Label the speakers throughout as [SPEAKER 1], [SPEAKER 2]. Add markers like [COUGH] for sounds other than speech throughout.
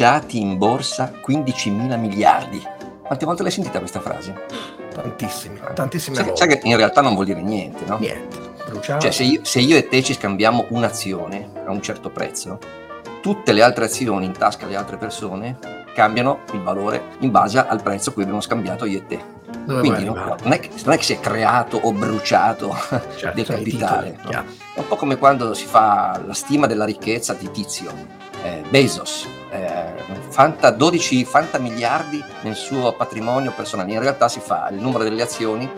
[SPEAKER 1] bruciati in borsa 15 mila miliardi. Quante volte l'hai sentita questa frase?
[SPEAKER 2] Tantissime, tantissime
[SPEAKER 1] sai,
[SPEAKER 2] volte.
[SPEAKER 1] Sai che in realtà non vuol dire niente, no?
[SPEAKER 2] Niente. Bruciati.
[SPEAKER 1] Cioè, se io, se io e te ci scambiamo un'azione a un certo prezzo, tutte le altre azioni in tasca alle altre persone cambiano il valore in base al prezzo a cui abbiamo scambiato io e te.
[SPEAKER 2] Dove
[SPEAKER 1] Quindi non, non è che, non è che si è creato o bruciato [LAUGHS]
[SPEAKER 2] Certo,
[SPEAKER 1] del
[SPEAKER 2] i
[SPEAKER 1] capitale.
[SPEAKER 2] titoli,
[SPEAKER 1] no? È un po' come quando si fa la stima della ricchezza di Tizio, eh, Bezos, eh, fanta 12 fanta miliardi nel suo patrimonio personale. In realtà si fa il numero delle azioni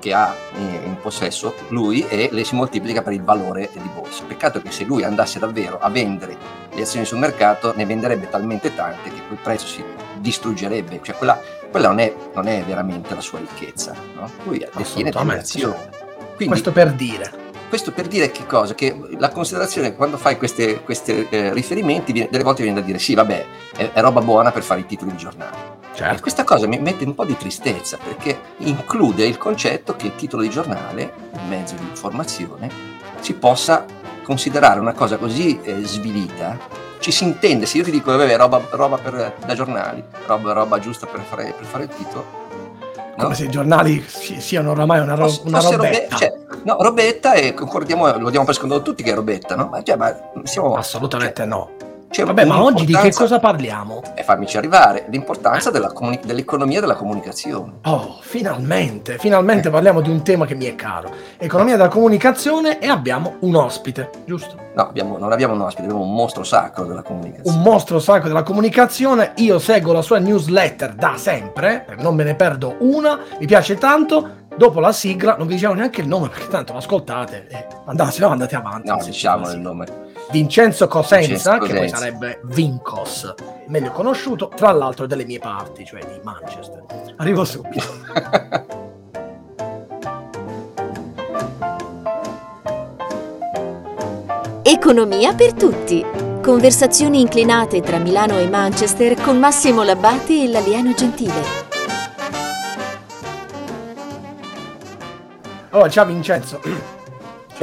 [SPEAKER 1] che ha in, possesso lui e le si moltiplica per il valore di borsa. Peccato che se lui andasse davvero a vendere le azioni sul mercato ne venderebbe talmente tante che quel prezzo si distruggerebbe. Cioè quella, quella non, è, non è veramente la sua ricchezza. No? Lui detiene delle azioni. Quindi,
[SPEAKER 2] Questo per dire.
[SPEAKER 1] Questo per dire che cosa? Che la considerazione, quando fai questi riferimenti, viene- delle volte viene da dire sì, vabbè, è, è roba buona per fare i titoli di giornale. E
[SPEAKER 2] Certo.
[SPEAKER 1] questa cosa mi mette un po' di tristezza perché include il concetto che il titolo di giornale, un mezzo di informazione, si possa considerare una cosa così eh, svilita. Ci si intende, se io ti dico, vabbè, roba, roba per- da giornali, roba, roba giusta per fare, per fare il titolo, no?
[SPEAKER 2] Come se i giornali si- siano ormai una, ro- una robetta.
[SPEAKER 1] robe- cioè, no, robetta e concordiamo, lo diamo per scontato tutti che è robetta, no? Ma, cioè, ma siamo,
[SPEAKER 2] Assolutamente no.
[SPEAKER 1] C'è
[SPEAKER 2] Vabbè, ma oggi di che cosa parliamo?
[SPEAKER 1] E fammici arrivare, l'importanza della comuni- dell'economia della comunicazione.
[SPEAKER 2] Oh, finalmente, finalmente parliamo di un tema che mi è caro. Economia della comunicazione e abbiamo un ospite, giusto?
[SPEAKER 1] No, abbiamo- non abbiamo un ospite, abbiamo un mostro sacro della comunicazione.
[SPEAKER 2] Un mostro sacro della comunicazione. Io seguo la sua newsletter da sempre, non me ne perdo una, mi piace tanto. Dopo la sigla, non vi diciamo neanche il nome perché tanto lo ascoltate e andate, no andate avanti.
[SPEAKER 1] No, diciamo il nome.
[SPEAKER 2] Vincenzo Cosenza,
[SPEAKER 1] Vincenzo
[SPEAKER 2] che poi sarebbe Vincos, meglio conosciuto, tra l'altro delle mie parti, cioè di Manchester. Arrivo subito. [LAUGHS]
[SPEAKER 3] Economia per tutti. Conversazioni inclinate tra Milano e Manchester con Massimo Labbate e l'alieno gentile.
[SPEAKER 2] Allora, ciao Vincenzo.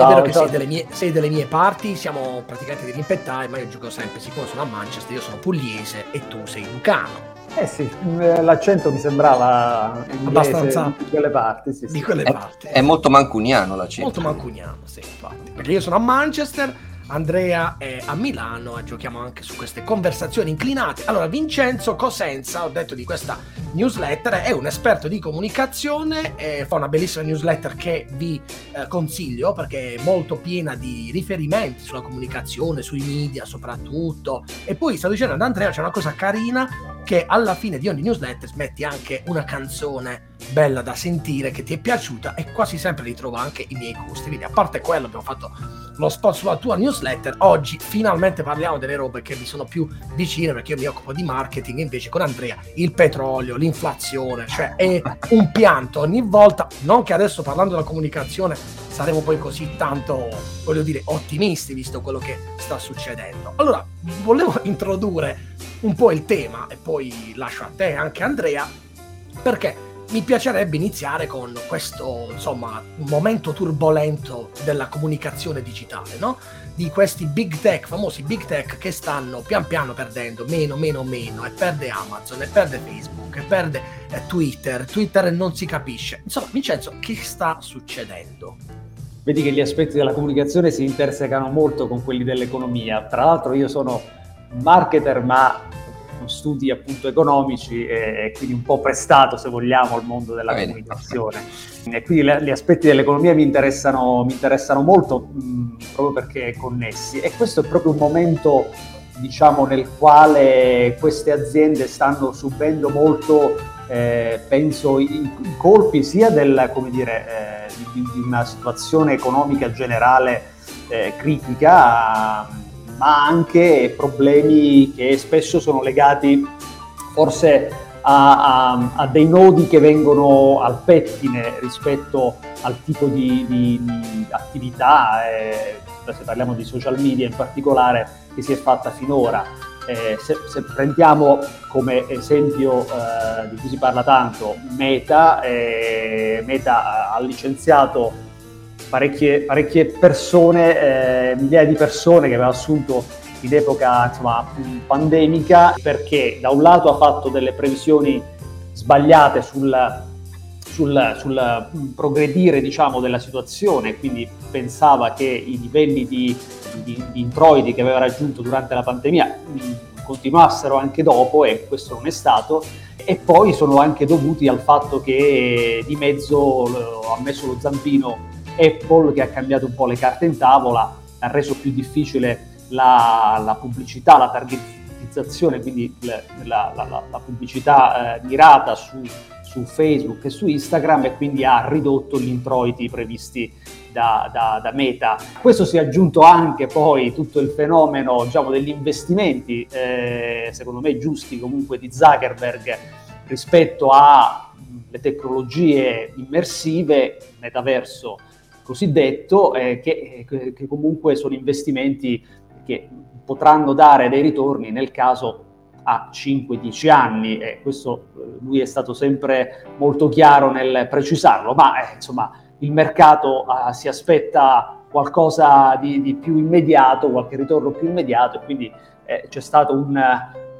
[SPEAKER 2] È
[SPEAKER 4] Ciao,
[SPEAKER 2] vero che
[SPEAKER 4] ciao.
[SPEAKER 2] sei delle, mie, sei delle mie parti, siamo praticamente dei rimpettai, ma io gioco sempre, siccome sono a Manchester, io sono pugliese e tu sei lucano.
[SPEAKER 4] Eh sì, eh, l'accento mi sembrava
[SPEAKER 2] Abbastanza.
[SPEAKER 4] di quelle parti, sì, sì.
[SPEAKER 2] Di quelle
[SPEAKER 1] È,
[SPEAKER 2] parti.
[SPEAKER 1] è molto mancuniano la città.
[SPEAKER 2] Molto mancuniano, sì, infatti. Perché io sono a Manchester, Andrea è a Milano e giochiamo anche su queste conversazioni inclinate. Allora, Vincenzo Cosenza, ho detto di questa newsletter, è un esperto di comunicazione, e fa una bellissima newsletter che vi eh, consiglio perché è molto piena di riferimenti sulla comunicazione, sui media soprattutto. E poi stavo dicendo ad Andrea c'è una cosa carina che alla fine di ogni newsletter metti anche una canzone bella da sentire che ti è piaciuta e quasi sempre ritrova anche i miei gusti. Quindi a parte quello abbiamo fatto lo spot sulla tua newsletter, oggi finalmente parliamo delle robe che mi sono più vicine perché io mi occupo di marketing invece con Andrea il petrolio, l'inflazione, cioè è un pianto ogni volta, non che adesso parlando della comunicazione saremo poi così tanto, voglio dire, ottimisti visto quello che sta succedendo. Allora, volevo introdurre un po' il tema e poi lascio a te anche Andrea perché mi piacerebbe iniziare con questo, insomma, momento turbolento della comunicazione digitale, no? Di questi big tech, famosi big tech che stanno pian piano perdendo meno, meno, meno, e perde Amazon, e perde Facebook, e perde eh, Twitter, Twitter non si capisce. Insomma, Vincenzo, che sta succedendo?
[SPEAKER 4] Vedi che gli aspetti della comunicazione si intersecano molto con quelli dell'economia. Tra l'altro io sono marketer, ma con studi appunto economici e quindi un po' prestato, se vogliamo, al mondo della
[SPEAKER 1] Bene.
[SPEAKER 4] comunicazione. E quindi le- gli aspetti dell'economia mi interessano, mi interessano molto mh, proprio perché connessi. E questo è proprio un momento, diciamo, nel quale queste aziende stanno subendo molto, eh, penso, i, i colpi sia del, come dire, eh, di, di una situazione economica generale eh, critica, ma anche problemi che spesso sono legati forse a, a- a dei nodi che vengono al pettine rispetto al tipo di, di- di attività, eh, se parliamo di social media in particolare, che si è fatta finora. Eh, se, se prendiamo come esempio eh, di cui si parla tanto Meta, eh, Meta ha licenziato parecchie, parecchie persone, eh, migliaia di persone che aveva assunto in epoca insomma, pandemica perché da un lato ha fatto delle previsioni sbagliate sul, sul, sul progredire diciamo, della situazione, quindi pensava che i livelli di, di, di introiti che aveva raggiunto durante la pandemia continuassero anche dopo e questo non è stato e poi sono anche dovuti al fatto che di mezzo ha messo lo zampino Apple che ha cambiato un po' le carte in tavola, ha reso più difficile la, la pubblicità, la targetizzazione, quindi la, la, la pubblicità eh, mirata su, su, Facebook e su Instagram e quindi ha ridotto gli introiti previsti da, da, da, Meta. Questo si è aggiunto anche poi tutto il fenomeno diciamo, degli investimenti, eh, secondo me giusti comunque, di Zuckerberg rispetto alle tecnologie immersive, metaverso cosiddetto, eh, che, che, comunque sono investimenti che potranno dare dei ritorni nel caso a 5-10 anni e questo eh, lui è stato sempre molto chiaro nel precisarlo, ma eh, insomma il mercato eh, si aspetta qualcosa di, di, più immediato, qualche ritorno più immediato e quindi eh, c'è stato un,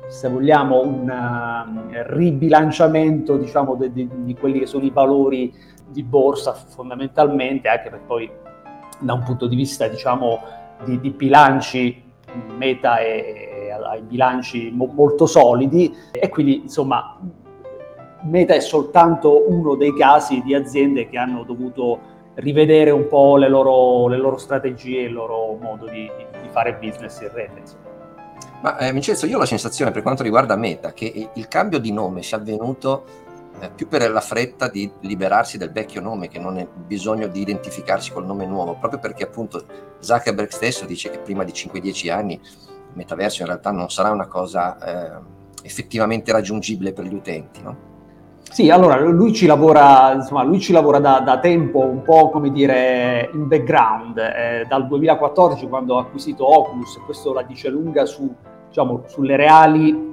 [SPEAKER 4] se vogliamo, un uh, ribilanciamento diciamo, di, di, di quelli che sono i valori di borsa fondamentalmente, anche perché poi da un punto di vista diciamo, di, di bilanci Meta e ai bilanci mo, molto solidi e quindi insomma Meta è soltanto uno dei casi di aziende che hanno dovuto rivedere un po' le loro, le loro strategie, il loro modo di, di fare business in rete. Insomma.
[SPEAKER 1] Ma eh, Vincenzo, io ho la sensazione per quanto riguarda Meta che il cambio di nome sia avvenuto eh, più per la fretta di liberarsi del vecchio nome, che non è bisogno di identificarsi col nome nuovo, proprio perché appunto Zuckerberg stesso dice che prima di 5-10 anni il metaverso in realtà non sarà una cosa eh, effettivamente raggiungibile per gli utenti, no?
[SPEAKER 4] Sì, allora lui ci lavora, insomma, lui ci lavora da, da, tempo un po' come dire in background, eh, dal 2014 quando ha acquisito Oculus, questo la dice lunga su, diciamo, sulle reali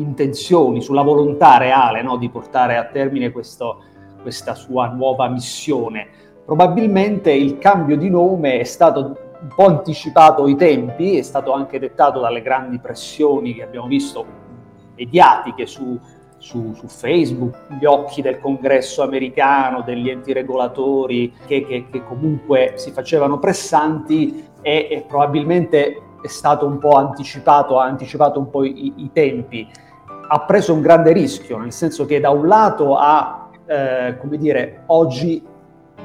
[SPEAKER 4] intenzioni, sulla volontà reale no, di portare a termine questo, questa sua nuova missione. Probabilmente il cambio di nome è stato un po' anticipato ai tempi, è stato anche dettato dalle grandi pressioni che abbiamo visto mediatiche su, su, su Facebook, gli occhi del congresso americano, degli enti regolatori che, che, che comunque si facevano pressanti e, e probabilmente è stato un po' anticipato, ha anticipato un po' i, i tempi, ha preso un grande rischio, nel senso che da un lato ha, eh, come dire, oggi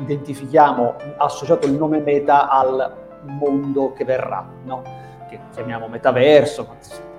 [SPEAKER 4] identifichiamo, associato il nome Meta al mondo che verrà, no? che chiamiamo metaverso,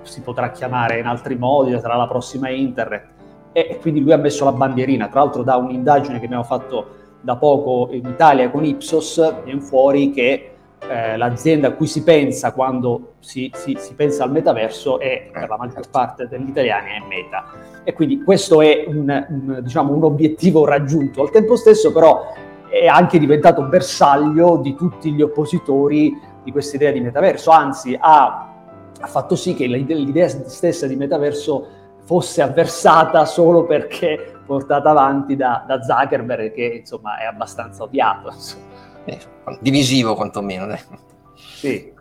[SPEAKER 4] si potrà chiamare in altri modi, sarà la prossima internet. E quindi lui ha messo la bandierina, tra l'altro da un'indagine che abbiamo fatto da poco in Italia con Ipsos, viene fuori che eh, l'azienda a cui si pensa quando si, si, si, pensa al metaverso è per la maggior parte degli italiani è Meta. E quindi questo è un, un, diciamo, un obiettivo raggiunto. Al tempo stesso però è anche diventato bersaglio di tutti gli oppositori di questa idea di metaverso, anzi ha, ha fatto sì che l'idea stessa di metaverso fosse avversata solo perché portata avanti da, da Zuckerberg che insomma è abbastanza odiato. Insomma
[SPEAKER 1] eh, divisivo quantomeno. Eh.
[SPEAKER 2] Sì.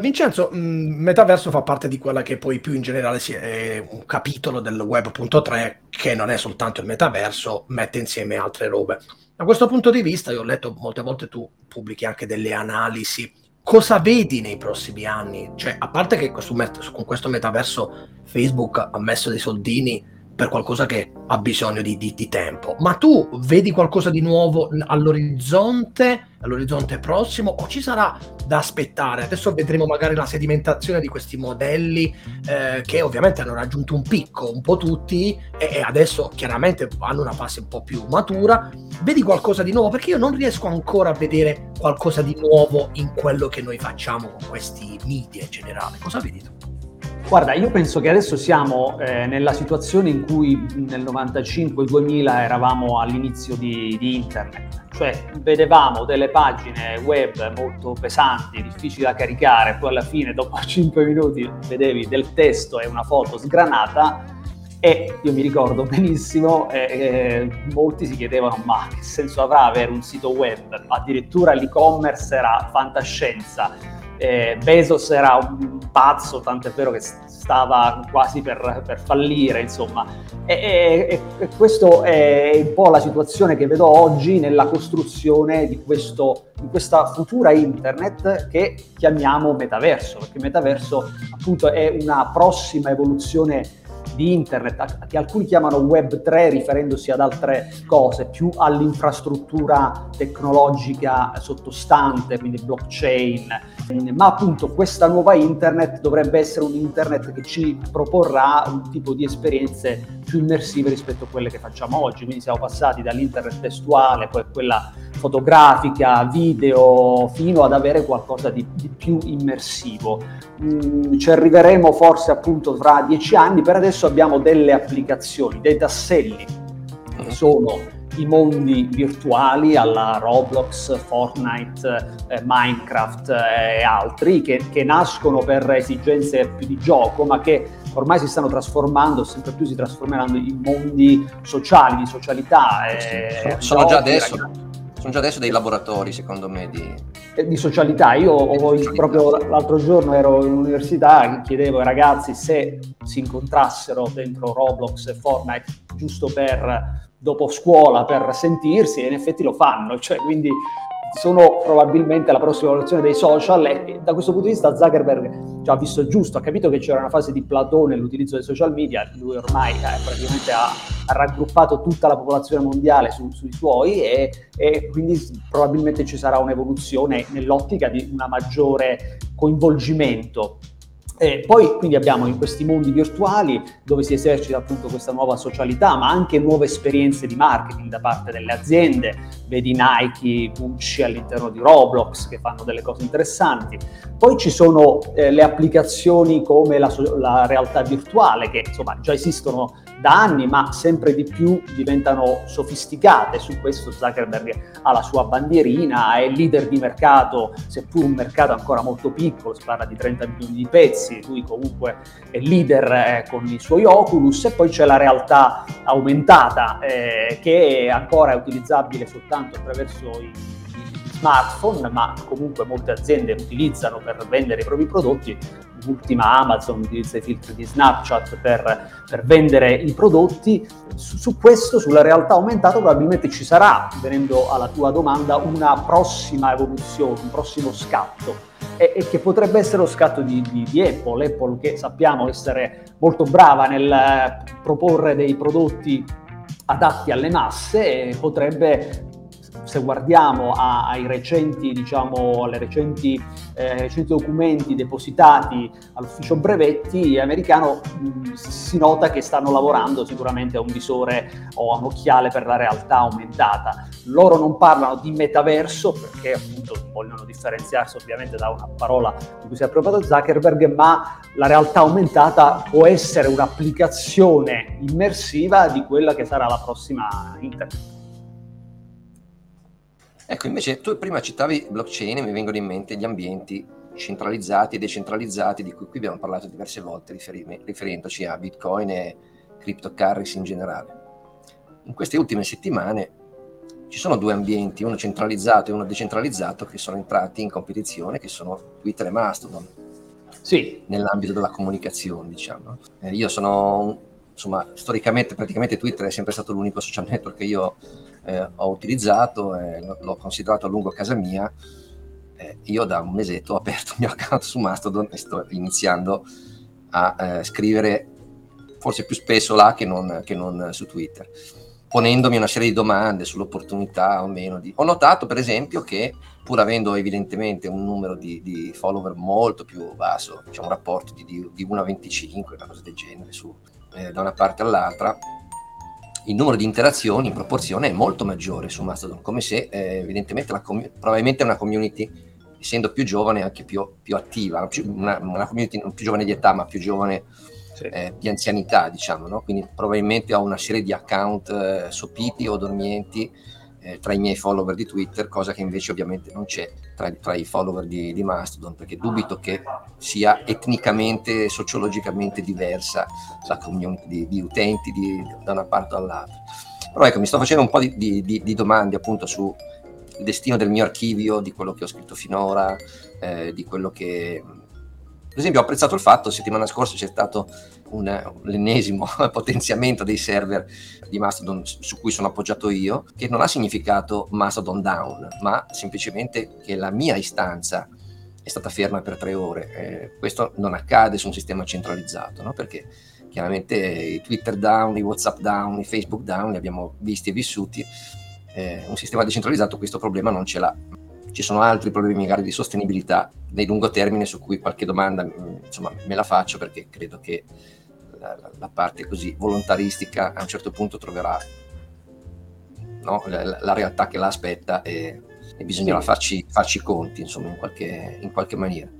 [SPEAKER 2] Vincenzo, Metaverso fa parte di quella che poi più in generale è un capitolo del web.3 che non è soltanto il metaverso, mette insieme altre robe. Da questo punto di vista, io ho letto molte volte tu pubblichi anche delle analisi. Cosa vedi nei prossimi anni? Cioè, a parte che con questo metaverso Facebook ha messo dei soldini per qualcosa che ha bisogno di, di, di, tempo. Ma tu vedi qualcosa di nuovo all'orizzonte, all'orizzonte prossimo, o ci sarà da aspettare? Adesso vedremo magari la sedimentazione di questi modelli eh, che ovviamente hanno raggiunto un picco, un po' tutti, e, e, adesso chiaramente hanno una fase un po' più matura. Vedi qualcosa di nuovo? Perché io non riesco ancora a vedere qualcosa di nuovo in quello che noi facciamo con questi media in generale. Cosa vedi tu?
[SPEAKER 4] Guarda, io penso che adesso siamo eh, nella situazione in cui nel 95-2000 eravamo all'inizio di, di, internet, cioè vedevamo delle pagine web molto pesanti, difficili da caricare, poi alla fine dopo [LAUGHS] 5 minuti vedevi del testo e una foto sgranata e io mi ricordo benissimo, eh, eh, molti si chiedevano ma che senso avrà avere un sito web, addirittura l'e-commerce era fantascienza eh, Bezos era un pazzo, tanto è vero che stava quasi per, per fallire, insomma. E, e, e, questo è un po' la situazione che vedo oggi nella costruzione di, questo, di questa futura internet che chiamiamo metaverso, perché metaverso appunto è una prossima evoluzione di internet, che alcuni chiamano Web 3 riferendosi ad altre cose, più all'infrastruttura tecnologica sottostante, quindi blockchain, ma appunto questa nuova internet dovrebbe essere un internet che ci proporrà un tipo di esperienze più immersive rispetto a quelle che facciamo oggi, quindi siamo passati dall'internet testuale, poi quella fotografica, video, fino ad avere qualcosa di, di più immersivo. Mm, ci arriveremo forse appunto fra dieci anni, per adesso abbiamo delle applicazioni, dei tasselli che sono i mondi virtuali alla Roblox, Fortnite, eh, Minecraft eh, e altri che, che, nascono per esigenze più di gioco ma che ormai si stanno trasformando, sempre più si trasformeranno in mondi sociali, di socialità.
[SPEAKER 1] Eh, sono, sono già adesso. Ragazzi sono già adesso dei laboratori, secondo me, di,
[SPEAKER 4] eh, di socialità. Io ho, proprio l'altro giorno ero in università e chiedevo ai ragazzi se si incontrassero dentro Roblox e Fortnite giusto per dopo scuola per sentirsi e in effetti lo fanno, cioè quindi sono probabilmente la prossima evoluzione dei social e da questo punto di vista Zuckerberg cioè, ha visto giusto, ha capito che c'era una fase di plateau nell'utilizzo dei social media, lui ormai eh, praticamente ha, ha, raggruppato tutta la popolazione mondiale su, sui suoi e, e quindi probabilmente ci sarà un'evoluzione nell'ottica di un maggiore coinvolgimento. E poi quindi abbiamo in questi mondi virtuali dove si esercita appunto questa nuova socialità, ma anche nuove esperienze di marketing da parte delle aziende, vedi Nike, Gucci all'interno di Roblox che fanno delle cose interessanti. Poi ci sono eh, le applicazioni come la, la realtà virtuale che insomma già esistono da anni, ma sempre di più diventano sofisticate. Su questo Zuckerberg ha la sua bandierina, è leader di mercato, seppur un mercato ancora molto piccolo, si parla di 30 milioni di pezzi, lui comunque è leader eh, con i suoi Oculus e poi c'è la realtà aumentata eh, che ancora è utilizzabile soltanto attraverso i smartphone, ma comunque molte aziende utilizzano per vendere i propri prodotti. Ultima Amazon utilizza i filtri di Snapchat per, per vendere i prodotti, su, su, questo, sulla realtà aumentata, probabilmente ci sarà, venendo alla tua domanda, una prossima evoluzione, un prossimo scatto. E, e che potrebbe essere lo scatto di, di, di Apple, Apple che sappiamo essere molto brava nel eh, proporre dei prodotti adatti alle masse potrebbe se guardiamo a, ai recenti, diciamo, alle recenti, eh, recenti documenti depositati all'ufficio brevetti americano, mh, mm, si nota che stanno lavorando sicuramente a un visore o a un occhiale per la realtà aumentata. Loro non parlano di metaverso perché appunto vogliono differenziarsi ovviamente da una parola di cui si è appropriato Zuckerberg, ma la realtà aumentata può essere un'applicazione immersiva di quella che sarà la prossima internet.
[SPEAKER 1] Ecco, invece tu prima citavi blockchain e mi vengono in mente gli ambienti centralizzati e decentralizzati di cui qui abbiamo parlato diverse volte riferendoci a Bitcoin e cryptocurrency in generale. In queste ultime settimane ci sono due ambienti, uno centralizzato e uno decentralizzato, che sono entrati in competizione, che sono Twitter e Mastodon. Sì. Nell'ambito della comunicazione, diciamo. Eh, io sono, insomma, storicamente, praticamente Twitter è sempre stato l'unico social network che io eh, ho utilizzato, eh, l'ho considerato a lungo casa mia. Eh, io da un mesetto ho aperto il mio [LAUGHS] account su Mastodon e sto iniziando a eh, scrivere forse più spesso là che non, che non, su Twitter, ponendomi una serie di domande sull'opportunità o meno di... Ho notato per esempio che pur avendo evidentemente un numero di, di follower molto più basso, c'è un rapporto di, di, di 1 a 25, una cosa del genere, su, eh, da una parte all'altra, il numero di interazioni in proporzione è molto maggiore su Mastodon, come se eh, evidentemente la com- probabilmente una community, essendo più giovane, anche più, più attiva, una, una, community non più giovane di età, ma più giovane sì. eh, di anzianità, diciamo, no? quindi probabilmente ho una serie di account eh, sopiti o dormienti eh, tra i miei follower di Twitter, cosa che invece ovviamente non c'è tra, tra i follower di, di, Mastodon, perché dubito che sia etnicamente, sociologicamente diversa la community di, di utenti di, da una parte all'altra. Però ecco, mi sto facendo un po' di, di domande appunto su il destino del mio archivio, di quello che ho scritto finora, eh, di quello che... Per esempio ho apprezzato il fatto, settimana scorsa c'è stato un, l'ennesimo [LAUGHS] potenziamento dei server di Mastodon su cui sono appoggiato io, che non ha significato Mastodon down, ma semplicemente che la mia istanza è stata ferma per tre ore. Eh, questo non accade su un sistema centralizzato, no? perché chiaramente i Twitter down, i WhatsApp down, i Facebook down li abbiamo visti e vissuti. Eh, un sistema decentralizzato questo problema non ce l'ha. Ci sono altri problemi magari di sostenibilità nei lungo termine su cui qualche domanda mm, insomma, me la faccio perché credo che la, la parte così volontaristica a un certo punto troverà no? la, la, realtà che la aspetta e, e bisognerà farci, farci, conti insomma in qualche, in qualche maniera.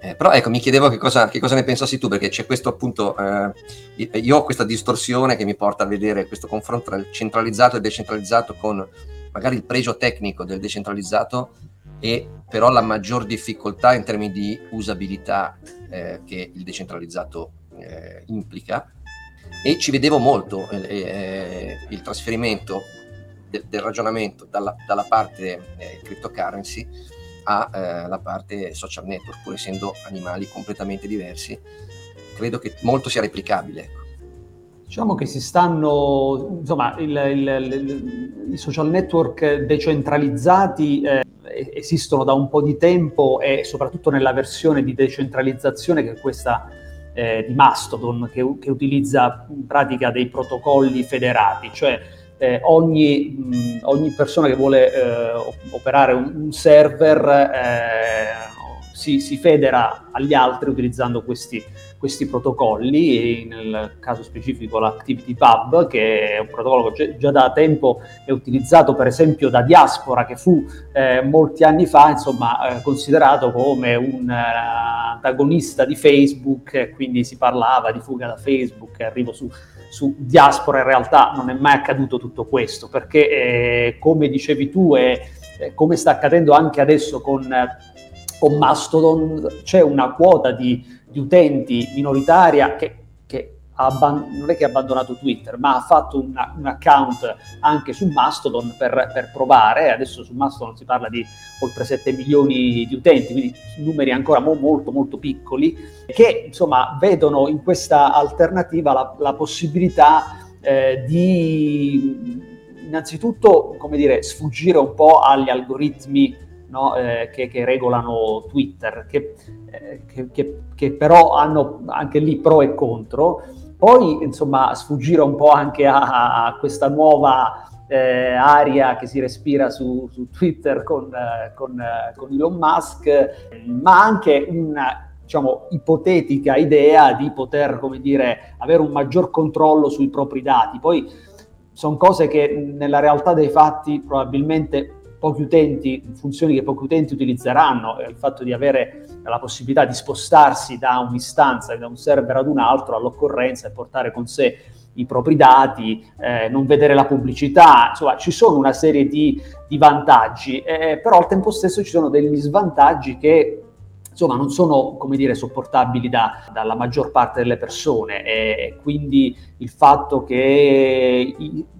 [SPEAKER 1] Eh, però ecco, mi chiedevo che cosa, che cosa, ne pensassi tu, perché c'è questo appunto, eh, io ho questa distorsione che mi porta a vedere questo confronto tra il centralizzato e il decentralizzato con magari il pregio tecnico del decentralizzato e però la maggior difficoltà in termini di usabilità eh, che il decentralizzato eh, implica. E ci vedevo molto eh, eh, il trasferimento de- del ragionamento dalla, dalla parte cryptocurrency alla eh, parte social network, pur essendo animali completamente diversi, credo che molto sia replicabile. Ecco.
[SPEAKER 4] Diciamo che si stanno, insomma, i social network decentralizzati eh, esistono da un po' di tempo e soprattutto nella versione di decentralizzazione che questa eh, di Mastodon, che, che, utilizza in pratica dei protocolli federati, cioè eh, ogni, mh, ogni, persona che vuole eh, operare un, un server eh, si, si, federa agli altri utilizzando questi, questi protocolli, nel caso specifico l'ActivityPub, che è un protocollo che già da tempo è utilizzato per esempio da Diaspora, che fu eh, molti anni fa insomma, eh, considerato come un uh, antagonista di Facebook, quindi si parlava di fuga da Facebook, arrivo su su diaspora. In realtà non è mai accaduto tutto questo, perché eh, come dicevi tu e eh, come sta accadendo anche adesso con, con Mastodon, c'è una quota di, di utenti minoritaria che abban- non è che ha abbandonato Twitter, ma ha fatto una, un account anche su Mastodon per, per, provare. Adesso su Mastodon si parla di oltre 7 milioni di utenti, quindi numeri ancora mo- molto molto piccoli, che insomma vedono in questa alternativa la, la possibilità eh, di innanzitutto, come dire, sfuggire un po' agli algoritmi No, eh, che, che, regolano Twitter, che, eh, che, che, però hanno anche lì pro e contro, poi, insomma, sfuggire un po' anche a, a questa nuova eh, aria che si respira su, su Twitter con, eh, con, eh, con, Elon Musk, ma anche una diciamo, ipotetica idea di poter, come dire, avere un maggior controllo sui propri dati. Poi sono cose che nella realtà dei fatti probabilmente pochi utenti, funzioni che pochi utenti utilizzeranno, il fatto di avere la possibilità di spostarsi da un'istanza, da un server ad un altro all'occorrenza e portare con sé i propri dati, eh, non vedere la pubblicità, insomma ci sono una serie di, di vantaggi, eh, però al tempo stesso ci sono degli svantaggi che insomma non sono come dire sopportabili da, dalla maggior parte delle persone e quindi il fatto che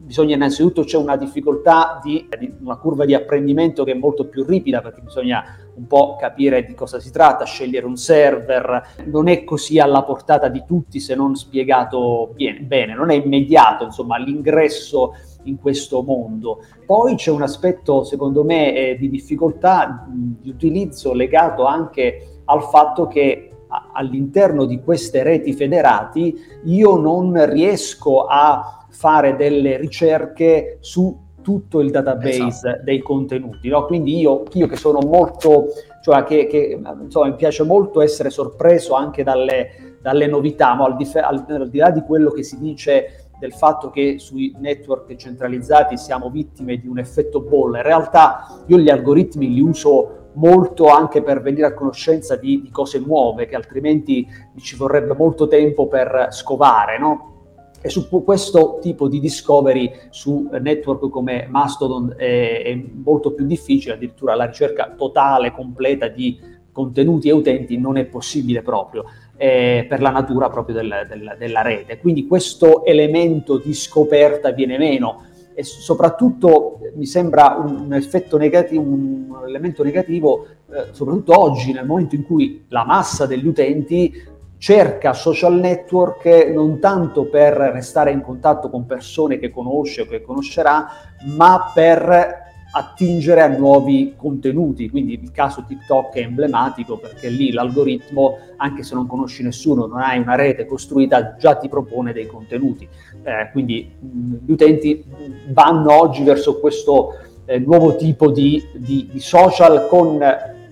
[SPEAKER 4] bisogna innanzitutto c'è una difficoltà di, di, una curva di apprendimento che è molto più ripida perché bisogna un po' capire di cosa si tratta, scegliere un server, non è così alla portata di tutti se non spiegato bene. Non è immediato insomma l'ingresso in questo mondo. Poi c'è un aspetto, secondo me, eh, di difficoltà di utilizzo legato anche al fatto che all'interno di queste reti federati io non riesco a fare delle ricerche su tutto il database esatto. dei contenuti. No? Quindi io, io, che sono molto, cioè che, che insomma, mi piace molto essere sorpreso anche dalle, dalle novità, ma al di, al, al di là di quello che si dice del fatto che sui network centralizzati siamo vittime di un effetto bolla. In realtà io gli algoritmi li uso molto anche per venire a conoscenza di, di cose nuove che altrimenti ci vorrebbe molto tempo per scovare, no? E su questo tipo di discovery su network come Mastodon è, è molto più difficile, addirittura la ricerca totale, completa di contenuti e utenti non è possibile proprio eh, per la natura proprio del, del, della rete. Quindi questo elemento di scoperta viene meno e soprattutto mi sembra un, un effetto negativo, un elemento negativo, eh, soprattutto oggi nel momento in cui la massa degli utenti cerca social network non tanto per restare in contatto con persone che conosce o che conoscerà, ma per attingere a nuovi contenuti. Quindi il caso TikTok è emblematico perché lì l'algoritmo, anche se non conosci nessuno, non hai una rete costruita, già ti propone dei contenuti. Eh, quindi mh, gli utenti vanno oggi verso questo eh, nuovo tipo di, di, di social con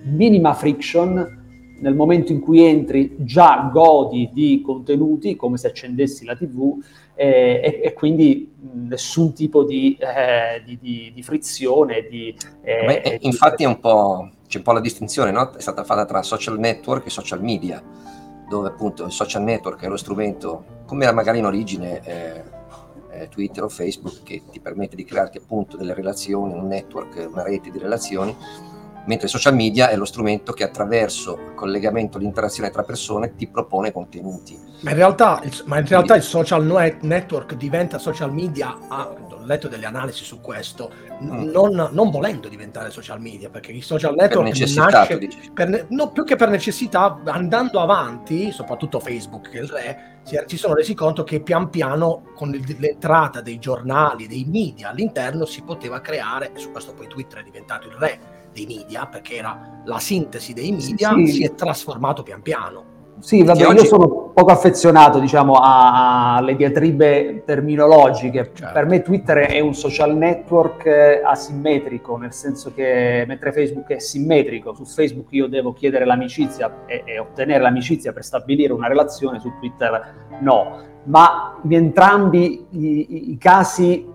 [SPEAKER 4] minima friction nel momento in cui entri già godi di contenuti come se accendessi la tv eh, e, e, quindi nessun tipo di, eh, di, di, di frizione. Di,
[SPEAKER 1] eh, Beh, infatti è un po', c'è un po' la distinzione, no? è stata fatta tra social network e social media, dove appunto il social network è lo strumento, come era magari in origine eh, eh, Twitter o Facebook, che ti permette di crearti appunto delle relazioni, un network, una rete di relazioni, mentre social media è lo strumento che attraverso il collegamento, l'interazione tra persone ti propone contenuti.
[SPEAKER 2] Ma in realtà, il, ma in realtà il social network diventa social media, ah, ho letto delle analisi su questo, mm. non, non, volendo diventare social media, perché il social network per nasce, per, no, più che per necessità, andando avanti, soprattutto Facebook che è il re, si, si sono resi conto che pian piano con l'entrata dei giornali, dei media all'interno si poteva creare, e su questo poi Twitter è diventato il re, dei media, perché era la sintesi dei media, sì. si è trasformato pian piano.
[SPEAKER 4] Sì, vabbè, oggi... io sono poco affezionato, diciamo, alle diatribe terminologiche. Certo. Per me Twitter è un social network eh, asimmetrico, nel senso che mentre Facebook è simmetrico, su Facebook io devo chiedere l'amicizia e, e ottenere l'amicizia per stabilire una relazione, su Twitter no. Ma in entrambi i, i casi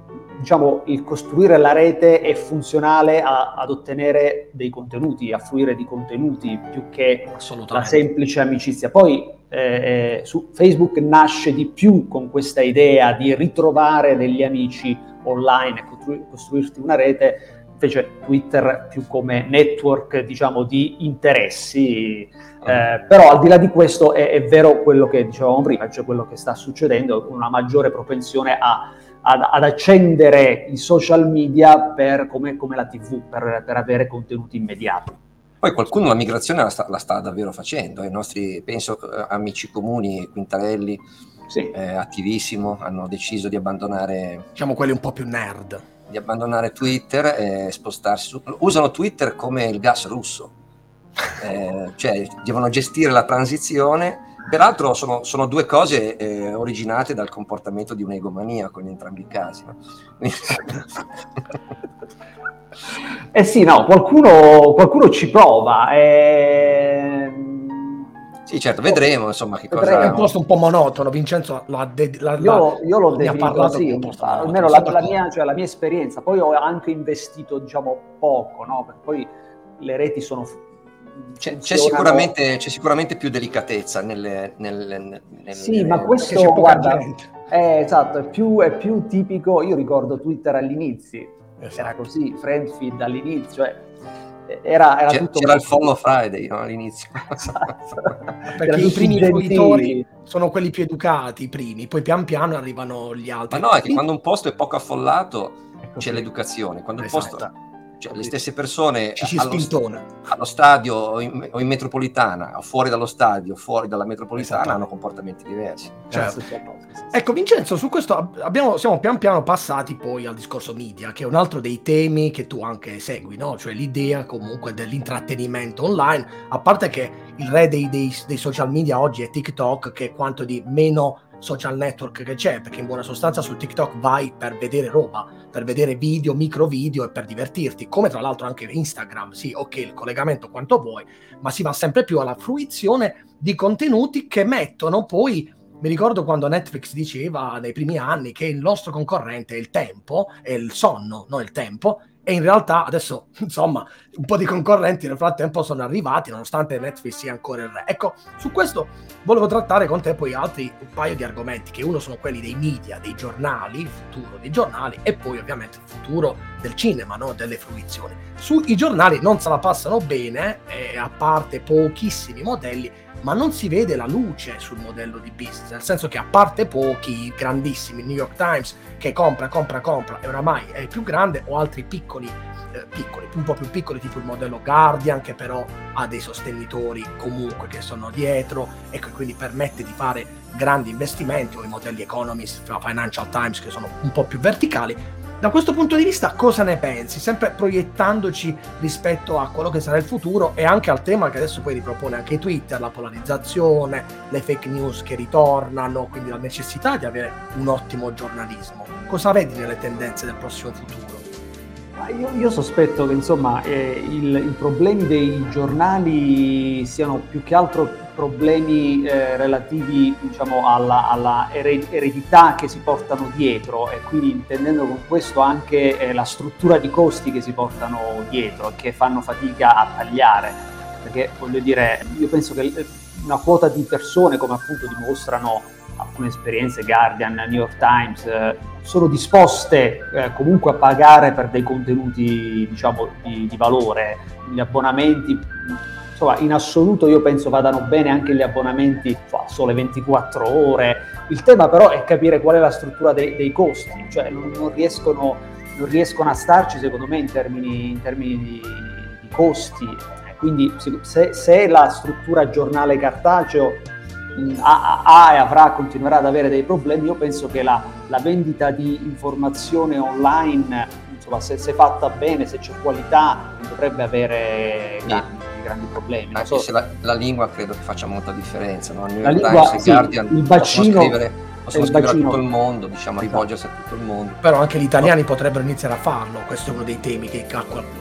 [SPEAKER 4] diciamo, il costruire la rete è funzionale a, ad ottenere dei contenuti, a fruire di contenuti più che la semplice amicizia. Poi eh, eh, su Facebook nasce di più con questa idea di ritrovare degli amici online e costru- costruirti una rete, invece Twitter più come network diciamo, di interessi. Ah. Eh, però al di là di questo è, è vero quello che dicevamo prima, cioè quello che sta succedendo, una maggiore propensione a ad, ad, accendere i social media per, come, come la TV, per, per, avere contenuti immediati.
[SPEAKER 1] Poi qualcuno la migrazione la sta, la sta davvero facendo, i nostri, penso, eh, amici comuni, Quintarelli, sì. eh, attivissimo, hanno deciso di abbandonare...
[SPEAKER 2] Diciamo quelli un po' più nerd.
[SPEAKER 1] Di abbandonare Twitter e spostarsi su... Usano Twitter come il gas russo, [LAUGHS] eh, cioè devono gestire la transizione Peraltro sono, sono due cose eh, originate dal comportamento di un egomaniaco in entrambi i casi. No? [LAUGHS]
[SPEAKER 4] eh sì, no, qualcuno, qualcuno ci prova. Eh...
[SPEAKER 1] Sì, certo, vedremo insomma che cosa...
[SPEAKER 2] È un posto un po' monotono, Vincenzo l'ha, de-
[SPEAKER 4] l'ha, io, io l'ho definito così, almeno la, la, mia, cioè, la mia esperienza. Poi ho anche investito, diciamo, poco, no? Perché poi le reti sono
[SPEAKER 1] c'è, c'è, sicuramente, c'è, sicuramente, più delicatezza nelle... nelle, nelle
[SPEAKER 4] sì, nelle, ma questo, guarda, è, esatto, è più, è più, tipico, io ricordo Twitter all'inizio, esatto. era così, friend feed all'inizio, cioè, era, era
[SPEAKER 1] c'era, c'era il follow Friday no, all'inizio.
[SPEAKER 2] esatto. [LAUGHS] Perché i primi fruitori sono quelli più educati, i primi, poi pian piano arrivano gli altri.
[SPEAKER 1] Ma no, è che quando un posto è poco affollato c'è l'educazione, quando esatto. il posto cioè le stesse persone allo, allo, stadio o in, o in, metropolitana o fuori dallo stadio, fuori dalla metropolitana esatto. hanno comportamenti diversi.
[SPEAKER 2] Certo. Certo. Ecco Vincenzo, su questo abbiamo, siamo pian piano passati poi al discorso media, che è un altro dei temi che tu anche segui, no? cioè l'idea comunque dell'intrattenimento online, a parte che il re dei, dei, dei social media oggi è TikTok, che è quanto di meno social network che c'è, perché in buona sostanza su TikTok vai per vedere roba, per vedere video, micro video e per divertirti, come tra l'altro anche Instagram, sì, ok, il collegamento quanto vuoi, ma si va sempre più alla fruizione di contenuti che mettono poi mi ricordo quando Netflix diceva nei primi anni che il nostro concorrente è il tempo, è il sonno, non il tempo, e in realtà adesso [LAUGHS] insomma un po' di concorrenti nel frattempo sono arrivati nonostante Netflix sia ancora il re ecco su questo volevo trattare con te poi altri un paio di argomenti che uno sono quelli dei media dei giornali il futuro dei giornali e poi ovviamente il futuro del cinema no? delle fruizioni sui giornali non se la passano bene eh, a parte pochissimi modelli ma non si vede la luce sul modello di business, nel senso che a parte pochi grandissimi, New York Times che compra, compra, compra e oramai è il più grande, o altri piccoli, eh, piccoli, un po' più piccoli, tipo il modello Guardian, che però ha dei sostenitori comunque che sono dietro e che quindi permette di fare grandi investimenti, o i modelli Economist, Financial Times, che sono un po' più verticali, da questo punto di vista cosa ne pensi? Sempre proiettandoci rispetto a quello che sarà il futuro e anche al tema che adesso poi ripropone anche Twitter, la polarizzazione, le fake news che ritornano, quindi la necessità di avere un ottimo giornalismo. Cosa vedi nelle tendenze del prossimo futuro?
[SPEAKER 4] Io, io, sospetto che insomma, eh, il, i problemi dei giornali siano più che altro problemi eh, relativi diciamo, alla, alla, eredità che si portano dietro e quindi intendendo con questo anche eh, la struttura di costi che si portano dietro e che fanno fatica a tagliare. Perché voglio dire, io penso che eh, una quota di persone, come appunto dimostrano alcune esperienze Guardian, New York Times, eh, sono disposte eh, comunque a pagare per dei contenuti diciamo, di, di valore, gli abbonamenti insomma, in assoluto io penso vadano bene anche gli abbonamenti a sole 24 ore. Il tema però è capire qual è la struttura dei, dei costi, cioè non, non, riescono, non, riescono, a starci secondo me in termini, in termini di, di, costi. Quindi se, se la struttura giornale cartaceo ha, ha, e avrà, continuerà ad avere dei problemi, io penso che la, la vendita di informazione online, insomma, se, se, fatta bene, se c'è qualità, dovrebbe avere grandi, grandi problemi.
[SPEAKER 1] Anche so. se la, la, lingua credo che faccia molta differenza, no?
[SPEAKER 4] la lingua, sì, Guardian il bacino,
[SPEAKER 1] scrivere possono scrivere a tutto il mondo, diciamo, esatto. rivolgersi a tutto il mondo.
[SPEAKER 2] Però anche gli italiani potrebbero iniziare a farlo, questo è uno dei temi che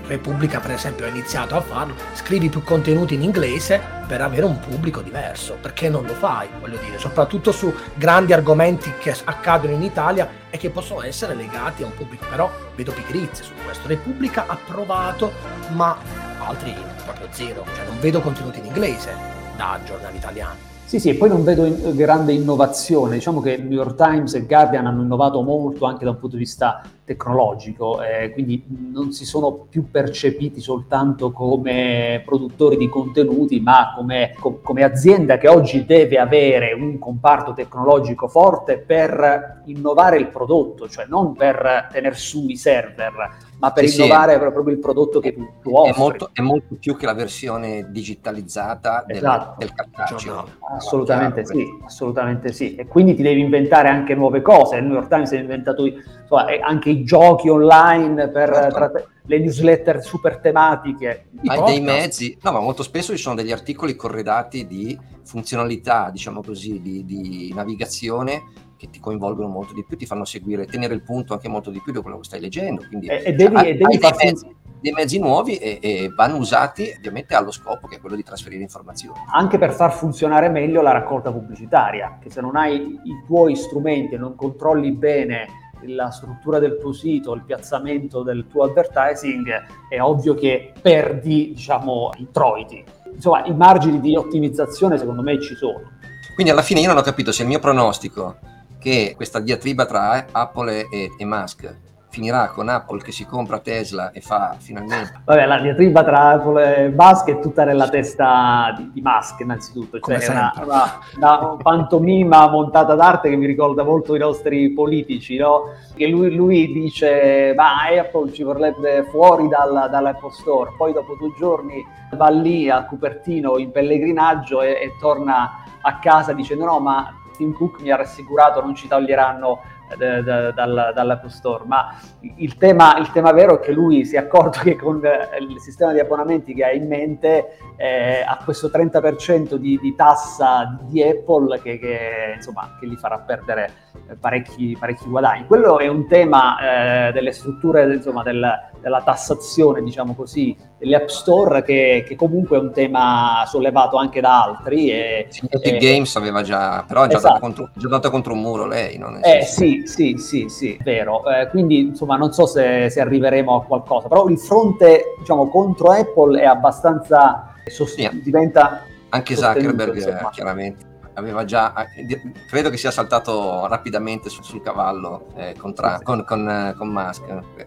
[SPEAKER 2] Repubblica per esempio ha iniziato a farlo, scrivi più contenuti in inglese per avere un pubblico diverso, perché non lo fai, voglio dire, soprattutto su grandi argomenti che accadono in Italia e che possono essere legati a un pubblico, però vedo pigrizie su questo. Repubblica ha provato, ma altri proprio zero, cioè non vedo contenuti in inglese da giornali italiani.
[SPEAKER 4] Sì, sì, e poi non vedo in, grande innovazione. Diciamo che New York Times e Guardian hanno innovato molto anche da un punto di vista tecnologico, eh, quindi non si sono più percepiti soltanto come produttori di contenuti, ma come, com, come azienda che oggi deve avere un comparto tecnologico forte per innovare il prodotto, cioè non per tenere su i server ma per sì, innovare sì. proprio il prodotto che tu, tu offri.
[SPEAKER 1] È molto, è molto, più che la versione digitalizzata esatto. del, del cartaceo. No,
[SPEAKER 4] assolutamente sì, assolutamente sì. E quindi ti devi inventare anche nuove cose. Il New York Times ha inventato insomma, anche i giochi online per certo. tra- le newsletter super tematiche.
[SPEAKER 1] Hai dei mezzi, no, ma molto spesso ci sono degli articoli corredati di funzionalità, diciamo così, di, di navigazione che ti coinvolgono molto di più, ti fanno seguire, tenere il punto anche molto di più di quello che stai leggendo. Quindi
[SPEAKER 4] e, e devi, hai, e devi
[SPEAKER 1] dei, mezzi, dei, mezzi, nuovi e, e, vanno usati ovviamente allo scopo che è quello di trasferire informazioni.
[SPEAKER 4] Anche per far funzionare meglio la raccolta pubblicitaria, che se non hai i tuoi strumenti e non controlli bene la struttura del tuo sito, il piazzamento del tuo advertising, è ovvio che perdi, diciamo, introiti. Insomma, i margini di ottimizzazione secondo me ci sono.
[SPEAKER 1] Quindi alla fine io non ho capito se il mio pronostico che questa diatriba tra Apple e, e Musk finirà con Apple che si compra Tesla e fa finalmente.
[SPEAKER 4] Vabbè, la diatriba tra Apple e Musk è tutta nella testa di, di Musk, innanzitutto. Cioè, è una, una, una, pantomima montata d'arte che mi ricorda molto i nostri politici, no? Che lui, lui dice: Ma Apple ci vorrebbe fuori dal, dall'Apple Store. Poi, dopo due giorni, va lì a Cupertino in pellegrinaggio e, e torna a casa dicendo: No, ma Tim Cook mi ha rassicurato non ci toglieranno eh, dall'Apple Store, ma il tema, il tema, vero è che lui si è accorto che con eh, il sistema di abbonamenti che ha in mente eh, ha questo 30% di, di tassa di Apple che, che, insomma, che gli farà perdere parecchi, parecchi guadagni. Quello è un tema eh, delle strutture insomma, del, della tassazione, diciamo così, delle App Store che, che, comunque è un tema sollevato anche da altri. E,
[SPEAKER 1] Epic Games aveva già, però è già, esatto. contro, già data contro un muro lei. No?
[SPEAKER 4] Eh, sì, sì, sì, sì, vero. Eh, quindi insomma non so se, se, arriveremo a qualcosa, però il fronte diciamo, contro Apple è abbastanza...
[SPEAKER 1] Sost- sì. diventa... Anche Zuckerberg chiaramente aveva già, eh, credo che sia saltato rapidamente sul, sul cavallo eh, contra, con, con, eh, con, Musk.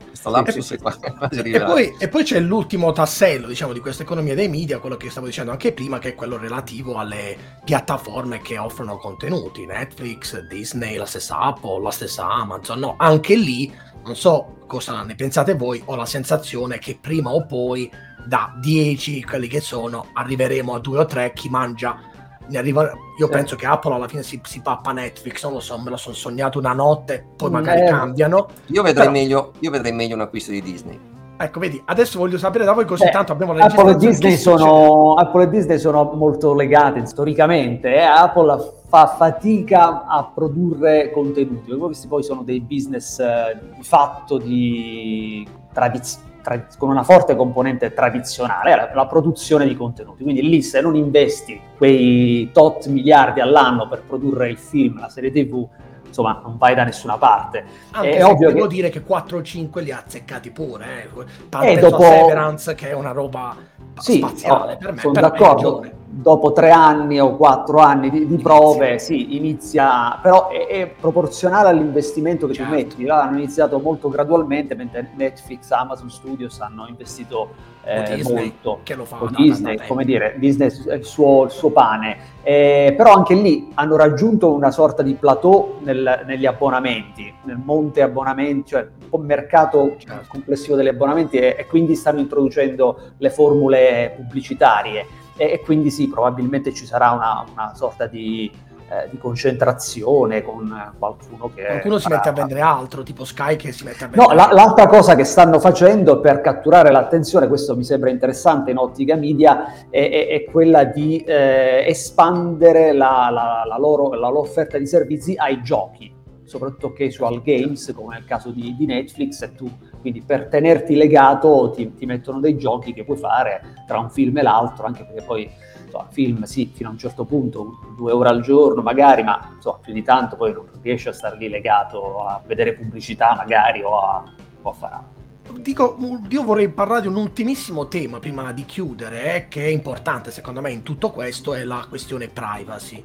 [SPEAKER 1] Questo lapsus
[SPEAKER 2] e, è quasi e poi, e poi c'è l'ultimo tassello, diciamo, di questa economia dei media, quello che stavo dicendo anche prima, che è quello relativo alle piattaforme che offrono contenuti, Netflix, Disney, la stessa Apple, la stessa Amazon, no, anche lì, non so cosa ne pensate voi, ho la sensazione che prima o poi da 10 quelli che sono arriveremo a 2 o 3 chi mangia arriva, io penso che Apple alla fine si, si pappa Netflix, non lo so, me lo sono sognato una notte, poi magari eh, cambiano.
[SPEAKER 1] Io vedrei, Però... meglio, io vedrei meglio un acquisto di Disney.
[SPEAKER 2] Ecco, vedi, adesso voglio sapere da voi così
[SPEAKER 4] Beh,
[SPEAKER 2] tanto abbiamo
[SPEAKER 4] la Apple e, Disney sono, Apple e Disney sono molto legate storicamente. Eh? Apple fa fatica a produrre contenuti, questi poi sono dei business eh, di fatto di tradizione con una forte componente tradizionale, la, la, produzione di contenuti. Quindi lì se non investi quei tot miliardi all'anno per produrre il film, la serie tv, insomma non vai da nessuna parte.
[SPEAKER 2] Anche è ovvio devo che... dire che 4 o 5 li ha azzeccati pure, eh. Tanto e dopo... Severance che è una roba sì, spaziale oh, per me.
[SPEAKER 4] Sono d'accordo dopo tre anni o quattro anni di, di prove, sì, inizia, però è, è proporzionale all'investimento che certo. tu metti. Hanno iniziato molto gradualmente, mentre Netflix, Amazon Studios hanno investito eh, molto.
[SPEAKER 2] Che lo fa
[SPEAKER 4] o Disney, come dire, Disney è il suo, il suo pane. Eh, però anche lì hanno raggiunto una sorta di plateau nel, negli abbonamenti, nel monte abbonamenti, cioè un po' mercato certo. complessivo degli abbonamenti e, e quindi stanno introducendo le formule pubblicitarie e, e quindi sì, probabilmente ci sarà una, una sorta di, eh, di, concentrazione con qualcuno che...
[SPEAKER 2] Qualcuno farà... si mette a vendere altro, tipo Sky che si mette a vendere...
[SPEAKER 4] No, la, l'altra cosa che stanno facendo per catturare l'attenzione, questo mi sembra interessante in ottica media, è, è, è quella di eh, espandere la, la, la, loro, la loro offerta di servizi ai giochi soprattutto casual games, come nel caso di, di Netflix, e tu quindi per tenerti legato ti, ti, mettono dei giochi che puoi fare tra un film e l'altro, anche perché poi insomma, film sì, fino a un certo punto, due ore al giorno magari, ma insomma, più di tanto poi non riesci a stare lì legato a vedere pubblicità magari o a, o a fare altro.
[SPEAKER 2] Dico, io vorrei parlare di un ultimissimo tema prima di chiudere, eh, che è importante secondo me in tutto questo, è la questione privacy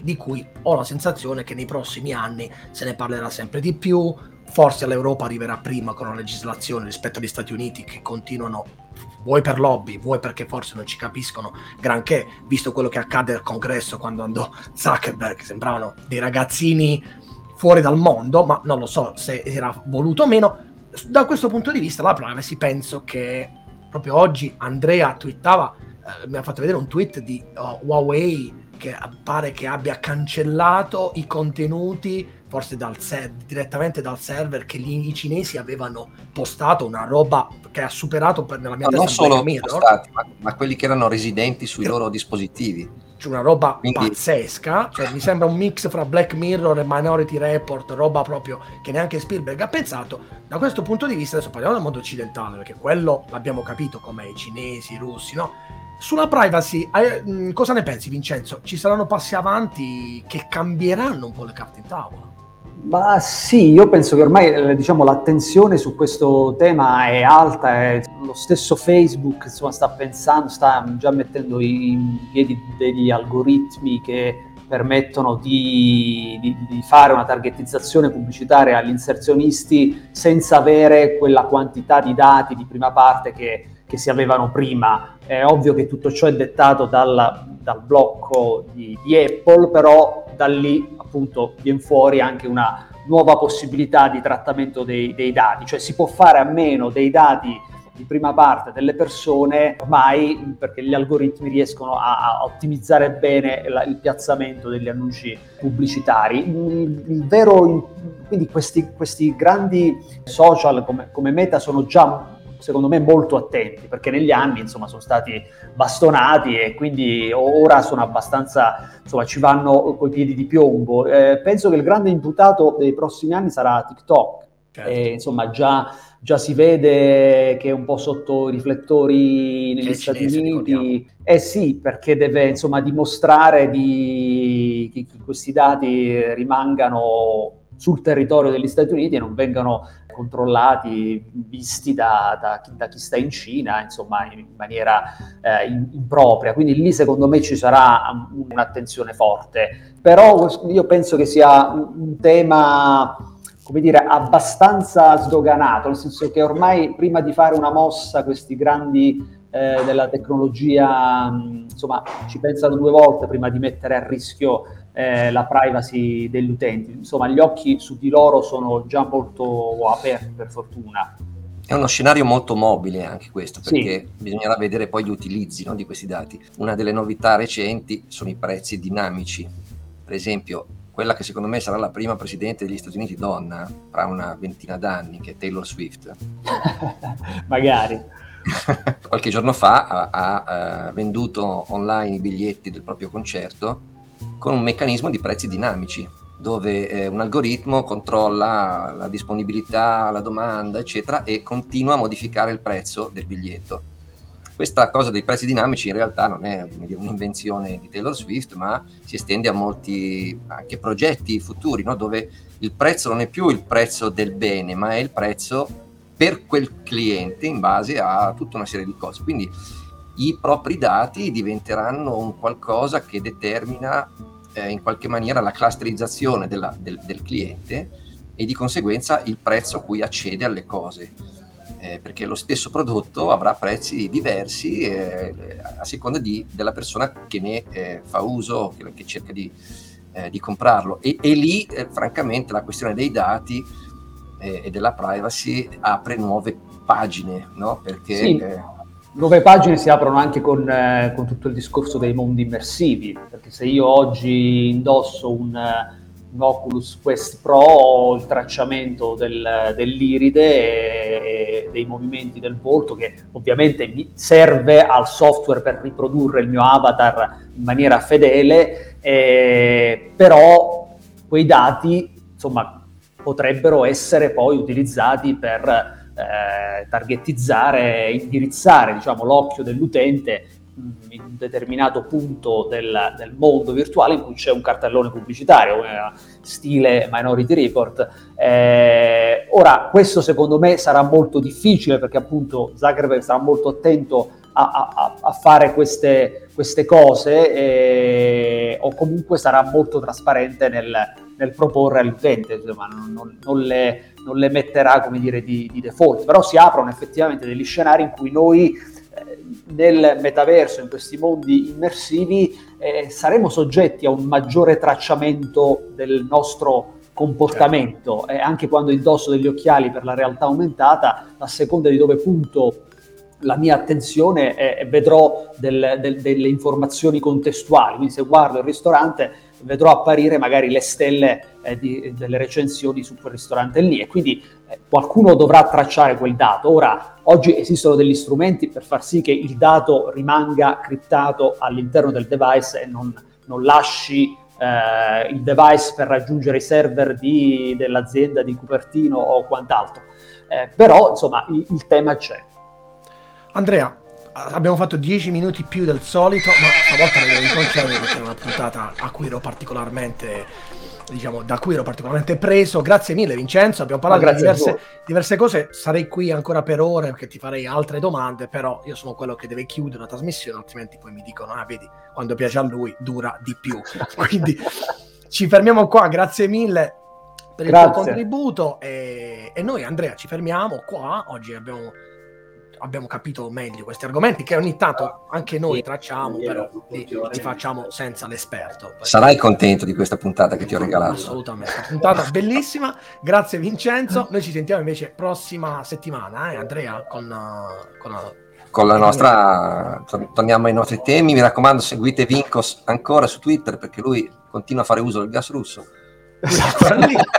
[SPEAKER 2] di cui ho la sensazione che nei prossimi anni se ne parlerà sempre di più, forse l'Europa arriverà prima con una legislazione rispetto agli Stati Uniti che continuano, vuoi per lobby, vuoi perché forse non ci capiscono granché, visto quello che accade al congresso quando andò Zuckerberg, sembravano dei ragazzini fuori dal mondo, ma non lo so se era voluto o meno. Da questo punto di vista la privacy penso che proprio oggi Andrea twittava, eh, mi ha fatto vedere un tweet di uh, Huawei che pare che abbia cancellato i contenuti forse dal ser- direttamente dal server che gli, i cinesi avevano postato una roba che ha superato per, nella mia
[SPEAKER 1] no, testa non solo postati, ma, ma, quelli che erano residenti sui loro dispositivi
[SPEAKER 2] c'è una roba Quindi... pazzesca cioè, mi sembra un mix fra Black Mirror e Minority Report roba proprio che neanche Spielberg ha pensato da questo punto di vista adesso parliamo del mondo occidentale perché quello l'abbiamo capito come i cinesi, i russi no? Sulla privacy, eh, cosa ne pensi Vincenzo? Ci saranno passi avanti che cambieranno un po' le carte in tavola?
[SPEAKER 4] Ma sì, io penso che ormai eh, diciamo, l'attenzione su questo tema è alta, è, lo stesso Facebook insomma, sta pensando, sta già mettendo in piedi degli algoritmi che permettono di, di, di, fare una targetizzazione pubblicitaria agli inserzionisti senza avere quella quantità di dati di prima parte che che si avevano prima. È ovvio che tutto ciò è dettato dal, dal blocco di, di, Apple, però da lì appunto viene fuori anche una nuova possibilità di trattamento dei, dei dati, cioè si può fare a meno dei dati di prima parte delle persone ormai perché gli algoritmi riescono a, a ottimizzare bene la, il piazzamento degli annunci pubblicitari. Il vero, quindi questi, questi grandi social come, come Meta sono già secondo me molto attenti perché negli anni insomma sono stati bastonati e quindi ora sono abbastanza insomma ci vanno coi piedi di piombo. Eh, penso che il grande imputato dei prossimi anni sarà TikTok. Certo. e, insomma già, già, si vede che è un po' sotto i riflettori negli Stati Uniti. eh sì perché deve insomma dimostrare di, che questi dati rimangano sul territorio degli Stati Uniti e non vengano controllati, visti da, da, da, chi sta in Cina, insomma, in maniera eh, impropria. Quindi lì secondo me ci sarà un'attenzione forte. Però io penso che sia un tema come dire, abbastanza sdoganato, nel senso che ormai prima di fare una mossa questi grandi eh, della tecnologia, insomma, ci pensano due volte prima di mettere a rischio eh, la privacy degli utenti. Insomma, gli occhi su di loro sono già molto aperti, per fortuna.
[SPEAKER 1] È uno scenario molto mobile anche questo, perché sì. bisognerà vedere poi gli utilizzi no, di questi dati. Una delle novità recenti sono i prezzi dinamici. Per esempio, quella che secondo me sarà la prima presidente degli Stati Uniti donna, fra una ventina d'anni, che è Taylor Swift. [LAUGHS]
[SPEAKER 4] Magari. [LAUGHS]
[SPEAKER 1] Qualche giorno fa ha, ha, eh, venduto online i biglietti del proprio concerto con un meccanismo di prezzi dinamici, dove eh, un algoritmo controlla la disponibilità, la domanda, eccetera, e continua a modificare il prezzo del biglietto. Questa cosa dei prezzi dinamici in realtà non è un'invenzione di Taylor Swift, ma si estende a molti anche progetti futuri, no? dove il prezzo non è più il prezzo del bene, ma è il prezzo per quel cliente in base a tutta una serie di cose. Quindi i propri dati diventeranno un qualcosa che determina eh, in qualche maniera la clusterizzazione della, del, del, cliente e di conseguenza il prezzo a cui accede alle cose. Eh, perché lo stesso prodotto avrà prezzi diversi eh, a seconda di, della persona che ne eh, fa uso, che, che cerca di, eh, di comprarlo. E, e lì, eh, francamente, la questione dei dati e della privacy apre nuove pagine, no? Perché
[SPEAKER 4] sì nuove pagine si aprono anche con, eh, con, tutto il discorso dei mondi immersivi, perché se io oggi indosso un, un Oculus Quest Pro ho il tracciamento del, dell'iride e, e, dei movimenti del volto che ovviamente mi serve al software per riprodurre il mio avatar in maniera fedele, eh, però quei dati insomma potrebbero essere poi utilizzati per eh, targetizzare, indirizzare diciamo, l'occhio dell'utente in un determinato punto del, del, mondo virtuale in cui c'è un cartellone pubblicitario, eh, stile Minority Report. Eh, ora, questo secondo me sarà molto difficile perché appunto Zuckerberg sarà molto attento a, a, a fare queste, queste cose eh, o comunque sarà molto trasparente nel, nel proporre all'utente, insomma, non, non, non, le, non, le, metterà come dire di, di, default, però si aprono effettivamente degli scenari in cui noi eh, nel metaverso, in questi mondi immersivi, eh, saremo soggetti a un maggiore tracciamento del nostro comportamento certo. e anche quando indosso degli occhiali per la realtà aumentata, a seconda di dove punto la mia attenzione eh, vedrò del, del, delle informazioni contestuali, quindi se guardo il ristorante vedrò apparire magari le stelle eh, di, delle recensioni su quel ristorante lì e quindi eh, qualcuno dovrà tracciare quel dato. Ora, oggi esistono degli strumenti per far sì che il dato rimanga criptato all'interno del device e non, non lasci eh, il device per raggiungere i server di, dell'azienda di Cupertino o quant'altro. Eh, però, insomma, il, il tema c'è.
[SPEAKER 2] Andrea, abbiamo fatto 10 minuti più del solito, ma stavolta me lo devi concedere perché è una puntata a cui ero particolarmente diciamo, da cui ero particolarmente preso. Grazie mille Vincenzo, abbiamo parlato di diverse, diverse, cose, sarei qui ancora per ore perché ti farei altre domande, però io sono quello che deve chiudere la trasmissione, altrimenti poi mi dicono, ah vedi, quando piace a lui dura di più. [LAUGHS] Quindi ci fermiamo qua, grazie mille per grazie. il tuo contributo e, e noi Andrea ci fermiamo qua, oggi abbiamo abbiamo capito meglio questi argomenti che ogni tanto anche noi tracciamo, però li, li facciamo senza l'esperto.
[SPEAKER 1] Sarai contento di questa puntata che ti ho regalato.
[SPEAKER 2] Assolutamente, puntata bellissima. Grazie Vincenzo. Noi ci sentiamo invece prossima settimana, eh, Andrea, con, uh, con, uh,
[SPEAKER 1] con la nostra torniamo ai nostri temi. Mi raccomando, seguite Vincos ancora su Twitter perché lui continua a fare uso del gas russo. [LAUGHS]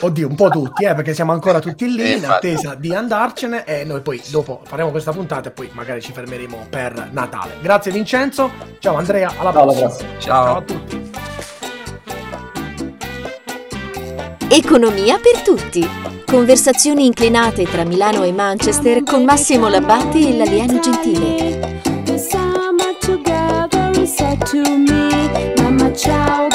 [SPEAKER 2] Oddio, un po' tutti, eh, perché siamo ancora tutti lì in attesa di andarcene e noi poi dopo faremo questa puntata e poi magari ci fermeremo per Natale. Grazie Vincenzo, ciao Andrea, alla ciao, prossima.
[SPEAKER 1] Ciao. ciao a tutti.
[SPEAKER 3] Economia per tutti. Conversazioni inclinate tra Milano e Manchester con Massimo Labbatti e l'alieno gentile. Ciao.